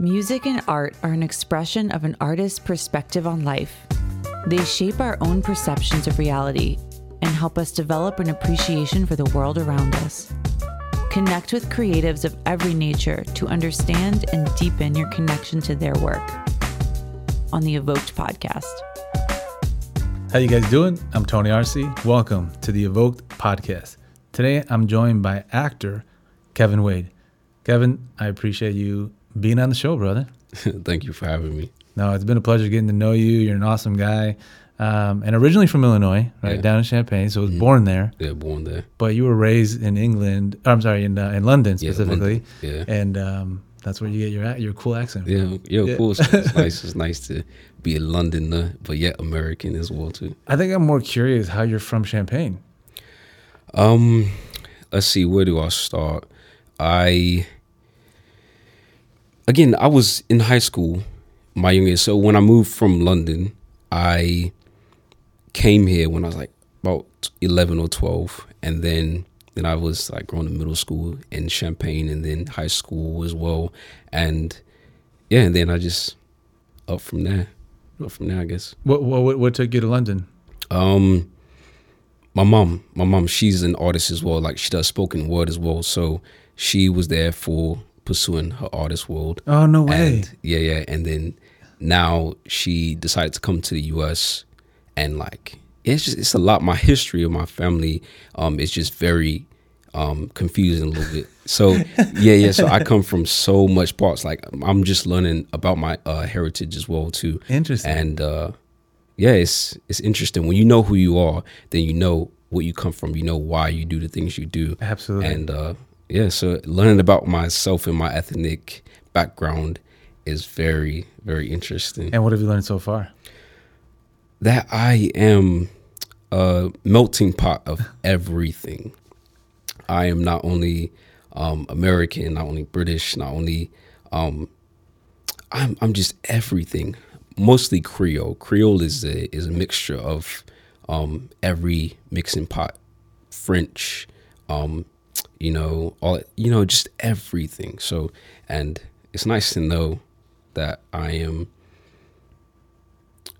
Music and art are an expression of an artist's perspective on life. They shape our own perceptions of reality and help us develop an appreciation for the world around us. Connect with creatives of every nature to understand and deepen your connection to their work on the Evoked podcast. How you guys doing? I'm Tony Arce. Welcome to the Evoked podcast. Today I'm joined by actor Kevin Wade. Kevin, I appreciate you being on the show, brother. Thank you for having me. No, it's been a pleasure getting to know you. You're an awesome guy. Um, and originally from Illinois, right Yeah. down in Champaign, so I was Mhm. born there. Yeah, born there. But you were raised in England. Or, I'm sorry, in uh, in London Yeah, specifically, London. Yeah. and um, that's where you get your your cool accent. from. Yeah, yeah, Yeah. of course. It's nice. It's nice to be a Londoner, but yet American as well too. I think I'm more curious how you're from Champaign. Um, let's see. Where do I start? I again, I was in high school, my youngest. So when I moved from London, I came here when I was like about eleven or twelve, and then then I was like going to middle school in Champaign, and then high school as well, and yeah, and then I just up from there, up from there, I guess. What what what took you to London? Um, my mom, my mom, she's an artist as well. Like she does spoken word as well. So she was there for pursuing her artist world. Oh no way! And yeah, yeah. And then now she decided to come to the U.S. and like it's just it's a lot. My history of my family um is just very um confusing a little bit. So yeah, yeah. So I come from so much parts. Like I'm just learning about my uh, heritage as well too. Interesting. And uh, yeah, it's it's interesting when you know who you are, then you know where you come from. You know why you do the things you do. Absolutely. And uh, yeah, so learning about myself and my ethnic background is very very interesting. and what have you learned so far? that I am a melting pot of everything. I am not only um, American, not only British, not only um, I'm I'm just everything. Mostly Creole. Creole is a is a mixture of um, every mixing pot. French, um, you know, all you know, just everything. So, and it's nice to know that I am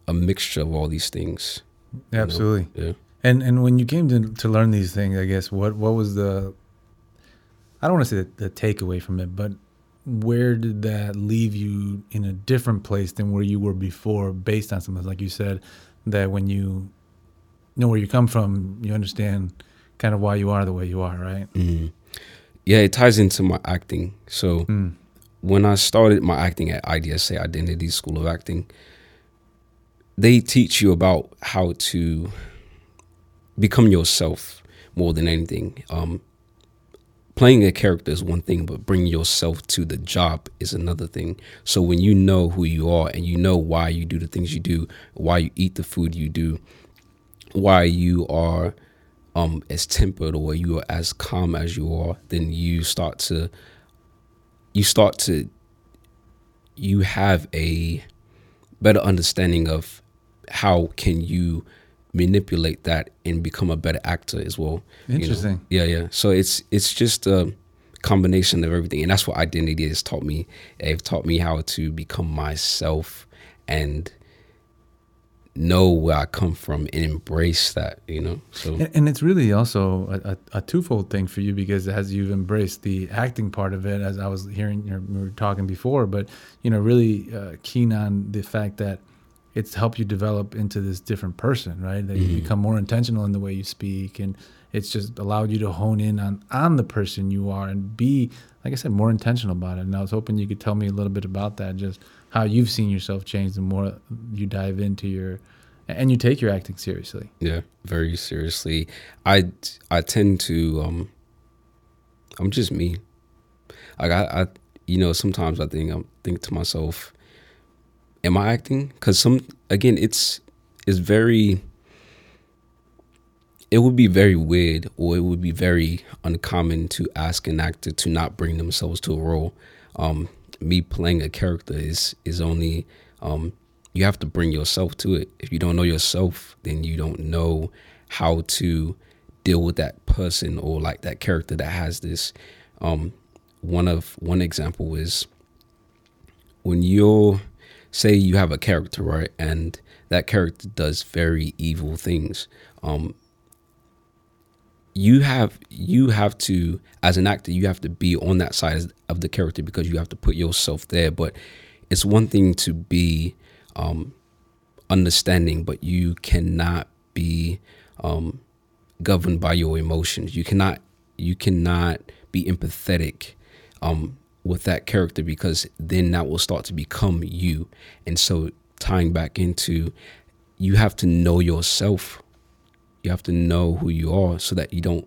a mixture of all these things. you know? Absolutely. Yeah. And and when you came to to learn these things, I guess what what was the I don't want to say the, the takeaway from it, but where did that leave you in a different place than where you were before, based on something like you said that when you know where you come from, you understand kind of why you are the way you are, right? Mhm. Yeah, it ties into my acting. So Mm. when I started my acting at IDSA, Identity School of Acting, they teach you about how to become yourself more than anything. Um, playing a character is one thing, but bringing yourself to the job is another thing. So when you know who you are and you know why you do the things you do, why you eat the food you do, why you are um, as tempered or you are as calm as you are, then you start to you start to you have a better understanding of how can you manipulate that and become a better actor as well. you know? Interesting. Yeah, yeah. So it's it's just a combination of everything, and that's what identity has taught me. They've taught me how to become myself and know where I come from and embrace that. You know. So And, and it's really also a, a, a twofold thing for you because as you've embraced the acting part of it, as I was hearing, you know, we were talking before, but you know, really uh, keen on the fact that it's helped you develop into this different person, right? That you become more intentional in the way you speak, and it's just allowed you to hone in on on the person you are and be, like I said, more intentional about it. And I was hoping you could tell me a little bit about that, just how you've seen yourself change the more you dive into your and you take your acting seriously. Yeah, very seriously. I I tend to um I'm just me. Like I, I you know, sometimes I think I'm think to myself, am I acting? Cuz some again it's it's very it would be very weird or it would be very uncommon to ask an actor to not bring themselves to a role. Um me playing a character is is only um you have to bring yourself to it. If you don't know yourself, then you don't know how to deal with that person or like that character that has this. Um, one of one example is when you're say you have a character right and that character does very evil things um you have you have to as an actor you have to be on that side of the character because you have to put yourself there. But it's one thing to be um understanding but you cannot be um governed by your emotions. You cannot you cannot be empathetic um with that character because then that will start to become you. And so tying back into you have to know yourself you have to know who you are so that you don't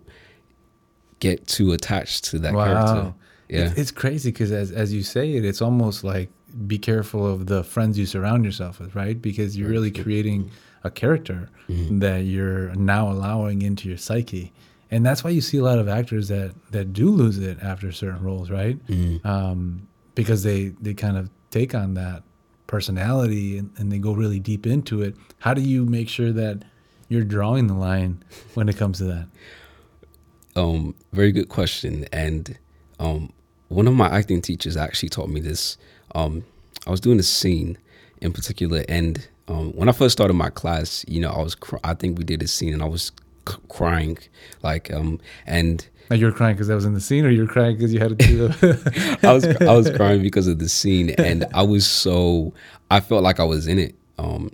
get too attached to that Wow. character. Yeah. It's, it's crazy because as as you say it, it's almost like be careful of the friends you surround yourself with, right? Because you're really creating a character Mm-hmm. that you're now allowing into your psyche. And that's why you see a lot of actors that that do lose it after certain roles, right? Mm-hmm. Um, because they they kind of take on that personality and, and they go really deep into it. How do you make sure that you're drawing the line when it comes to that? um, very good question. And um, one of my acting teachers actually taught me this. Um, I was doing a scene in particular, and um, when I first started my class, you know, I was cr- I think we did a scene, and I was c- crying, like, um, and Like you were crying because that was in the scene, or you were crying because you had to do. I was I was crying because of the scene, and I was so I felt like I was in it. Um,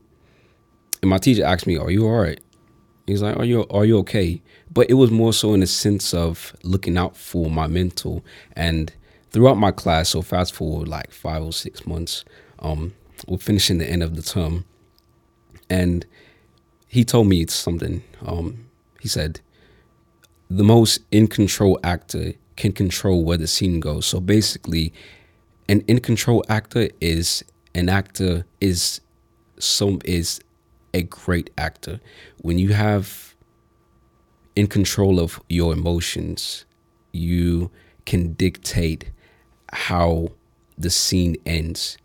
and my teacher asked me, "Are you all right?" He's like, "Are you are you okay?" But it was more so in the sense of looking out for my mental. And throughout my class, so fast forward like five or six months, um, we're finishing the end of the term, and he told me something. Um, he said, the most in control actor can control where the scene goes. So basically, an in control actor is an actor is some is a great actor. When you have in control of your emotions, you can dictate how the scene ends.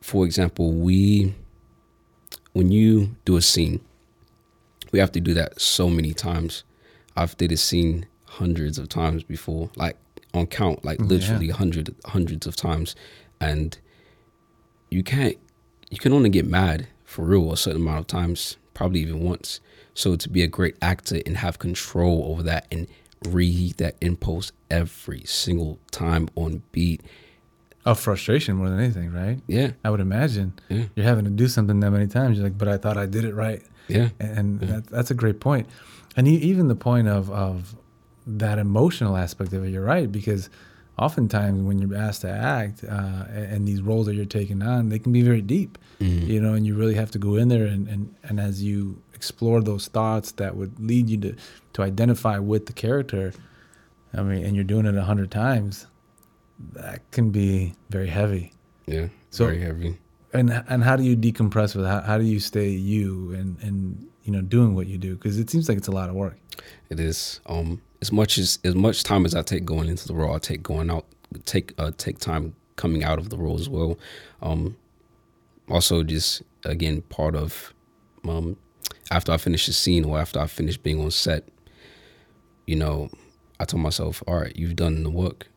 For example, we when you do a scene, we have to do that so many times. I've did a scene hundreds of times before, like on count, like literally hundred hundreds of times, and you can't, you can only get mad for real a certain amount of times, probably even once. So to be a great actor and have control over that and reheat that impulse every single time on beat, of frustration more than anything, right? yeah, I would imagine Yeah. you're having to do something that many times. You're like, but I thought I did it right, yeah, and that, that's a great point. And even the point of of that emotional aspect of it, you're right because oftentimes when you're asked to act uh, and these roles that you're taking on, they can be very deep, you know, and you really have to go in there and, and, and as you explore those thoughts that would lead you to, to identify with the character, I mean, and you're doing it a hundred times, that can be very heavy. yeah, So- very heavy. And and how do you decompress with how, how do you stay you and and you know doing what you do because it seems like it's a lot of work. It is. Um, as much as as much time as I take going into the role, I take going out, take uh, take time coming out of the role as well. Um, also, just again, part of um, after I finish the scene or after I finish being on set, you know, I told myself, all right, you've done the work.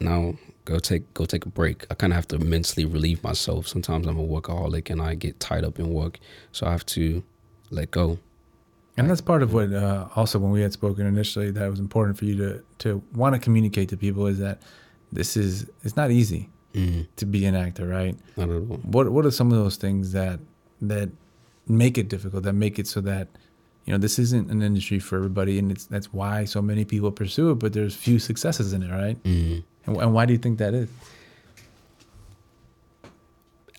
Now go take go take a break. I kind of have to mentally relieve myself. Sometimes I'm a workaholic and I get tied up in work, so I have to let go. And that's part of what uh, also when we had spoken initially that was important for you to to want to communicate to people is that this is it's not easy Mm, to be an actor, right? not at all. What what are some of those things that that make it difficult that make it so that you know this isn't an industry for everybody and it's that's why so many people pursue it but there's few successes in it right Mm. and, and why do you think that is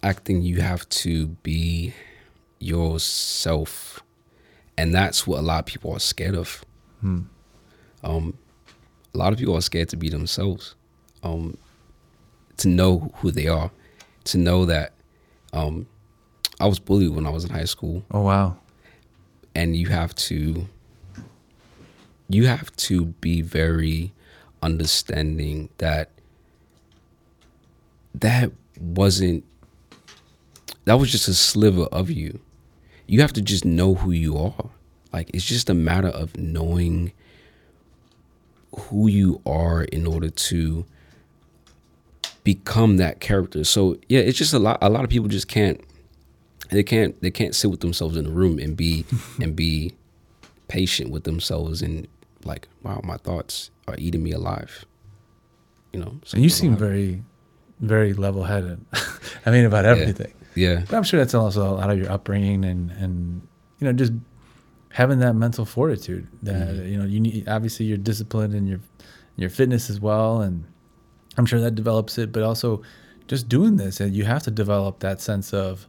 acting you have to be yourself and that's what a lot of people are scared of. Um a lot of people are scared to be themselves. Um to know who they are. To know that um i was bullied when i was in high school. Oh wow. And you have to you have to be very understanding that that wasn't that was just a sliver of you you have to just know who you are like it's just a matter of knowing who you are in order to become that character. So yeah, it's just a lot. A lot of people just can't. They can't. They can't sit with themselves in the room and be and be patient with themselves and like, wow, my thoughts are eating me alive. You know. And you seem very, very level-headed. I mean, about everything. Yeah. But I'm sure that's also a lot of your upbringing and and you know just having that mental fortitude that Mm-hmm. you know you need obviously your discipline and your your fitness as well. And I'm sure that develops it but also just doing this and you have to develop that sense of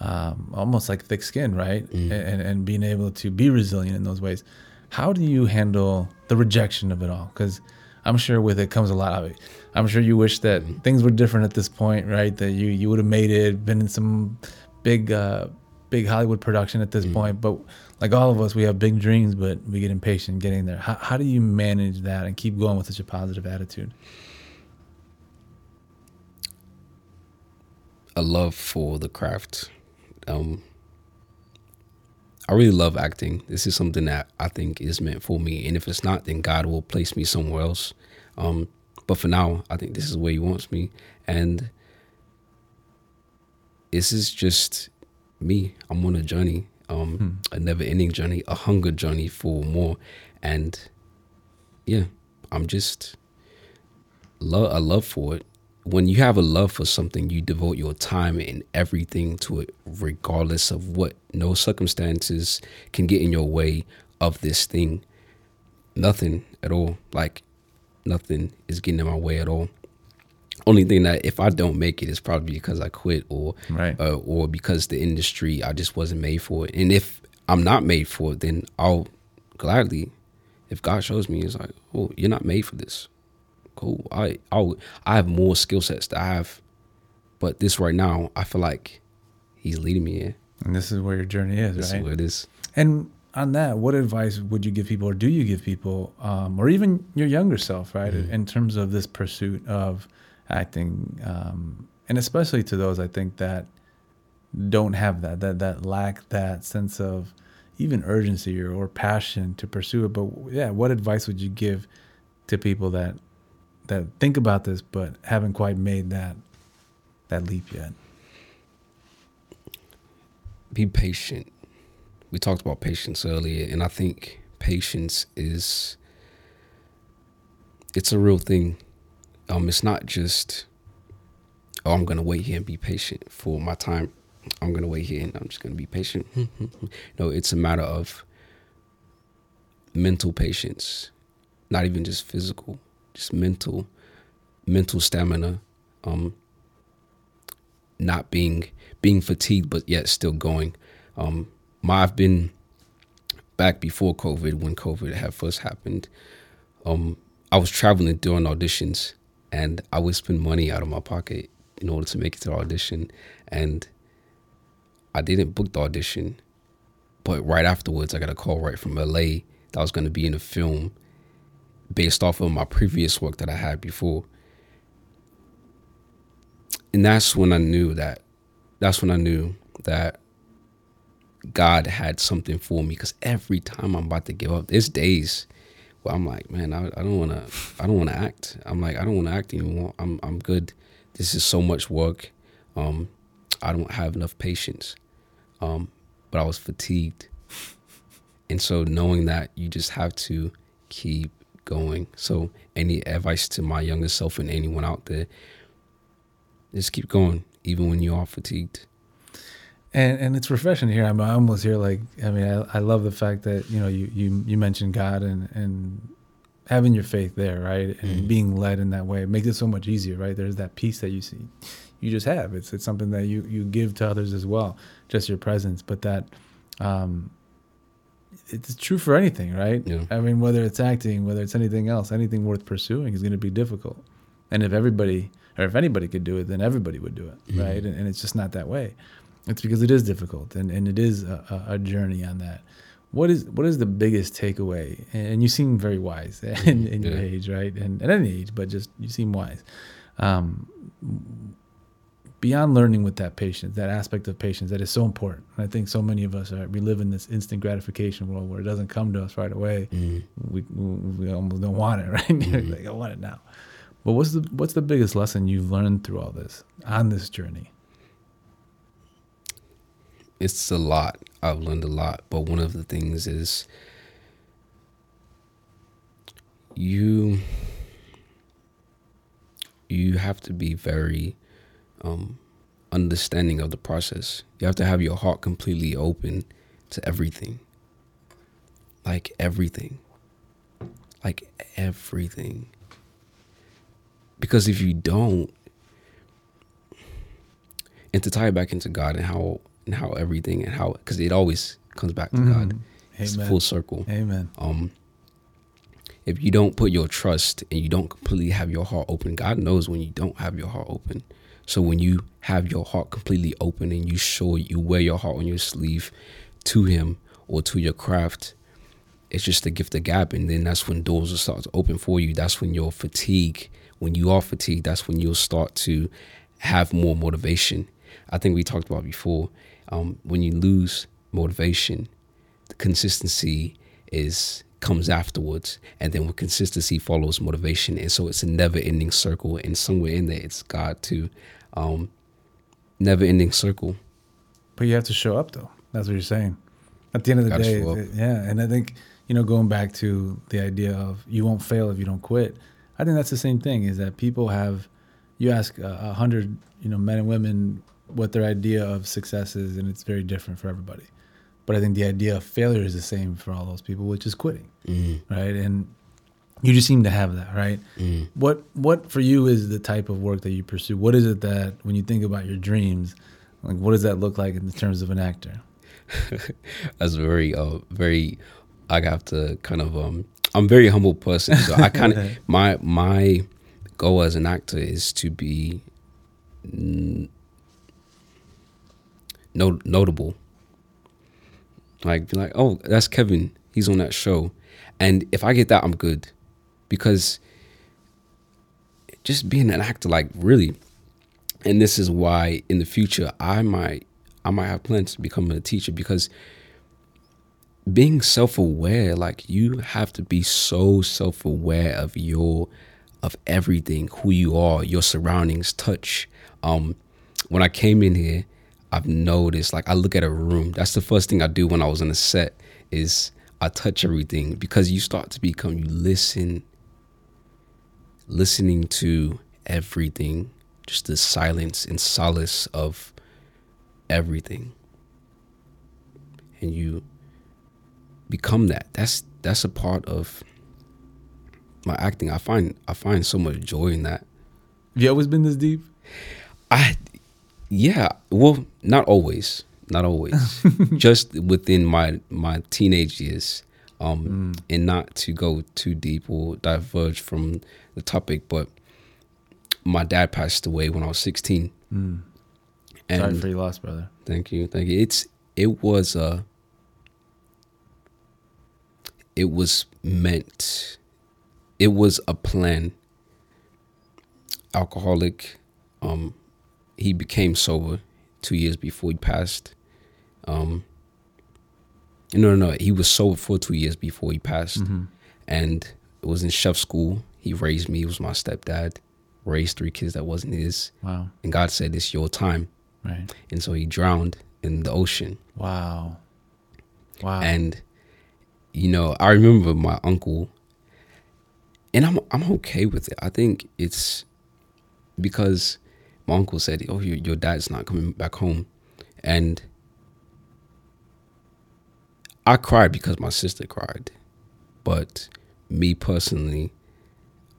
um, almost like thick skin right? Mm-hmm. and and being able to be resilient in those ways. How do you handle the rejection of it all? Because I'm sure with it comes a lot of it. I'm sure you wish that Mm-hmm. things were different at this point, right? That you you would have made it, been in some big uh, big Hollywood production at this Mm-hmm. point. But like all of us, we have big dreams, but we get impatient getting there. How, how do you manage that and keep going with such a positive attitude? a love for the craft. Um, I really love acting. This is something that I think is meant for me, and if it's not, then God will place me somewhere else. Um, but for now, I think this is where He wants me, and this is just me. I'm on a journey, um, a never-ending journey, a hunger journey for more, and yeah, I'm just love a love for it. When you have a love for something, you devote your time and everything to it, regardless of what no circumstances can get in your way of this thing. Nothing at all. Like nothing is getting in my way at all. Only thing that if I don't make it is probably because I quit or Right. uh, or because the industry I just wasn't made for it. And if I'm not made for it, then I'll gladly, if God shows me, it's like, oh, you're not made for this. Cool. I I'll, I have more skill sets that I have, but this right now, I feel like He's leading me here. And this is where your journey is, This right? is where it is. And on that, what advice would you give people, or do you give people, um, or even your younger self, right, in terms of this pursuit of acting, um, and especially to those I think that don't have that, that that lack that sense of even urgency or, or passion to pursue it. But yeah, what advice would you give to people that that think about this but haven't quite made that that leap yet? Be patient. We talked about patience earlier, and I think patience is it's a real thing. Um, it's not just oh, I'm gonna wait here and be patient for my time. I'm gonna wait here and I'm just gonna be patient. no, it's a matter of mental patience, not even just physical, just mental, mental stamina. Um, not being being fatigued, but yet still going. Um, my, I've been back before COVID when COVID had first happened. Um, I was traveling during auditions, and I would spend money out of my pocket in order to make it to the audition, and I didn't book the audition. But right afterwards, I got a call right from LA that I was going to be in a film based off of my previous work that I had before and that's when I knew that that's when I knew that God had something for me because every time I'm about to give up, there's days where I'm like, man, I, I don't want to, I don't want to act. I'm like, I don't want to act anymore. I'm, I'm good. This is so much work. Um, I don't have enough patience. Um, but I was fatigued, and so knowing that you just have to keep going. So, any advice to my younger self and anyone out there? just keep going even when you are fatigued and and it's refreshing to hear. I'm almost here like I mean I, I love the fact that you know you you you mentioned God and and having your faith there right and being led in that way it makes it so much easier right. There's that peace that you see you just have. It's it's something that you you give to others as well, just your presence. But that um, it's true for anything, right? Yeah. I mean, whether it's acting, whether it's anything else, anything worth pursuing is going to be difficult. And if everybody or if anybody could do it, then everybody would do it, right? And, and it's just not that way. It's because it is difficult and, and it is a, a journey on that. What is what is the biggest takeaway? And you seem very wise in, in your age, right? And at any age, but just you seem wise. Um, beyond learning with that patience, that aspect of patience that is so important. And I think so many of us are we live in this instant gratification world where it doesn't come to us right away. Mm-hmm. We we almost don't want it, right? Mm-hmm. like I want it now. But what's the what's the biggest lesson you've learned through all this on this journey? It's a lot. I've learned a lot, but one of the things is you you have to be very um, understanding of the process. You have to have your heart completely open to everything. Like everything. Like everything. Because if you don't, and to tie it back into God and how and how everything and how because it always comes back to Mhm. God. It's Amen. full circle. Amen. Um if you don't put your trust and you don't completely have your heart open, God knows when you don't have your heart open. So when you have your heart completely open and you show you wear your heart on your sleeve to him or to your craft, it's just a gift of gap and then that's when doors will start to open for you. That's when your fatigue, when you are fatigued, that's when you'll start to have more motivation. I think we talked about before. Um, when you lose motivation, the consistency is comes afterwards and then when consistency follows motivation and so it's a never ending circle and somewhere in there it's god too um never ending circle But you have to show up, though. That's what you're saying. At the end of the day, it- yeah. And I think you know, going back to the idea of you won't fail if you don't quit. I think that's the same thing. Is that people have, you ask a a hundred, you know, men and women what their idea of success is, and it's very different for everybody. But I think the idea of failure is the same for all those people, which is quitting, mm, right? And you just seem to have that, right? mm. What what for you is the type of work that you pursue? What is it that when you think about your dreams, like what does that look like in terms of an actor? that's very uh very i have to kind of um i'm a very humble person so i kind of my my goal as an actor is to be no, notable like be like oh that's kevin. He's on that show. And if i get that i'm good. Because just being an actor like really and this is why in the future i might i might have plans to become a teacher because being self-aware like you have to be so self-aware of your of everything who you are your surroundings touch. Um when i came in here i've noticed like i look at a room that's the first thing i do when i was on a set is i touch everything because you start to become you listen listening to everything just the silence and solace of everything. And you become that. That's that's a part of my acting. I find i find so much joy in that. Have you always been this deep? i yeah well not always not always just within my my teenage years um and not to go too deep or diverge from the topic but my dad passed away when i was 16 Mm. and Sorry for your loss, brother. Thank you, thank you. It's it was uh it was meant it was a plan. Alcoholic, um he became sober two years before he passed. Um no no no, he was sober for two years before he passed. Mm-hmm. And it was in chef school. He raised me, he was my stepdad, raised three kids that wasn't his. Wow. And God said, It's your time. Right. And so he drowned in the ocean. Wow. Wow. And you know, I remember my uncle and I'm I'm okay with it. I think it's because my uncle said, "Oh, your your dad's not coming back home." And I cried because my sister cried. But me personally,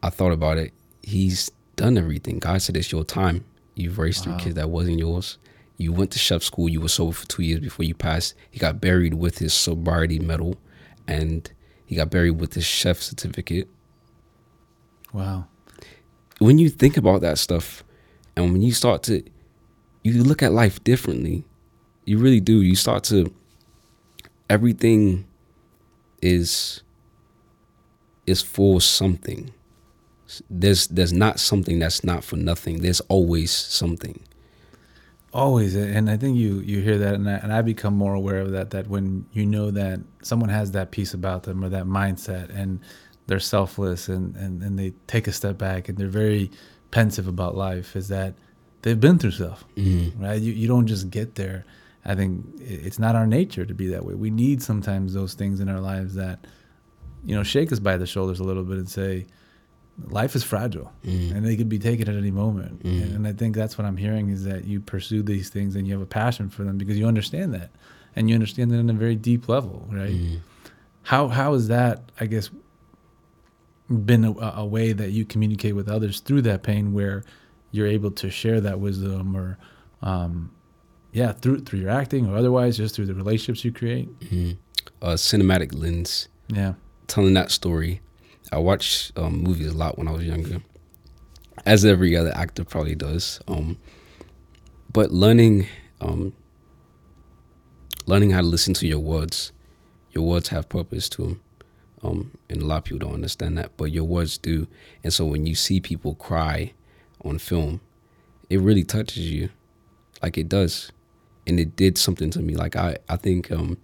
I thought about it. He's done everything. God said it's your time. You've raised Wow. three kids that wasn't yours. You went to chef school. You were sober for two years before you passed. He got buried with his sobriety medal, and he got buried with his chef certificate. wow. When you think about that stuff, and when you start to, you look at life differently. You really do. You start to. Everything is is for something. There's there's not something that's not for nothing. There's always something. Always, and I think you you hear that, and I, and I become more aware of that. That when you know that someone has that piece about them or that mindset, and they're selfless and, and, and they take a step back and they're very pensive about life is that they've been through stuff, Mm-hmm. right? You, you don't just get there. I think it's not our nature to be that way. We need sometimes those things in our lives that, you know, shake us by the shoulders a little bit and say, life is fragile Mm-hmm. and they could be taken at any moment. Mhm. And I think that's what I'm hearing is that you pursue these things and you have a passion for them because you understand that and you understand that in a very deep level, right? Mm-hmm. How how has that, I guess, been a, a way that you communicate with others through that pain, where you're able to share that wisdom, or, um, yeah, through through your acting or otherwise, just through the relationships you create. Mm-hmm. A cinematic lens, Yeah, telling that story. I watched um, movies a lot when I was younger, as every other actor probably does. Um, but learning, um, learning how to listen to your words. Your words have purpose to them, um, and a lot of people don't understand that, but your words do. And so when you see people cry on film, it really touches you, like it does, and it did something to me. Like I, I think. Um,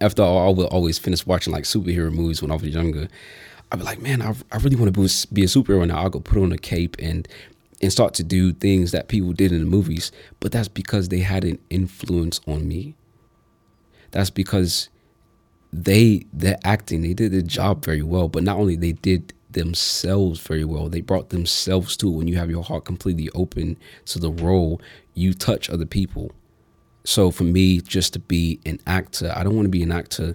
after all, I would always finish watching like superhero movies when I was younger. I'd be like, man, I, I really want to be, a superhero now. I'll go put on a cape and and start to do things that people did in the movies. But that's because they had an influence on me. That's because they their acting, they did their job very well. But not only they did themselves very well, they brought themselves to it. When you have your heart completely open to the role, you touch other people. So for me, just to be an actor, I don't want to be an actor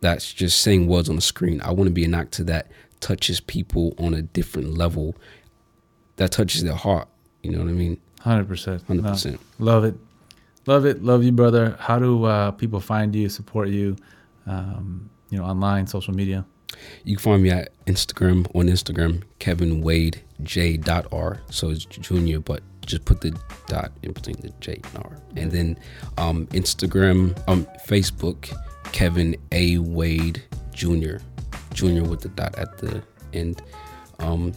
that's just saying words on the screen. I want to be an actor that touches people on a different level, that touches their heart. You know what I mean? hundred percent, Hundred percent. Love it, love it, love you, brother. How do uh, people find you, support you? Um, you know, online, social media. You can find me at Instagram on Instagram, Kevin Wade J dot R. So it's junior, but just put the dot in between the J and R. And then um, Instagram, um, Facebook, Kevin A Wade Junior, Junior with the dot at the end. Um,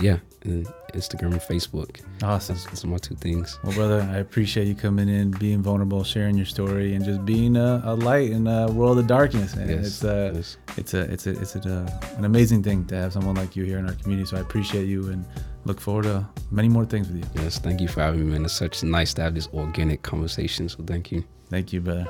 yeah, and Instagram and Facebook. Awesome. Those are my two things. Well, brother, I appreciate you coming in, being vulnerable, sharing your story, and just being a, a light in a world of darkness. And Yes, it's uh, yes. it's a it's a it's a, uh, an amazing thing to have someone like you here in our community. So I appreciate you and look forward to many more things with you. Yes, thank you for having me, man. It's such nice to have this organic conversation. So thank you. Thank you, brother.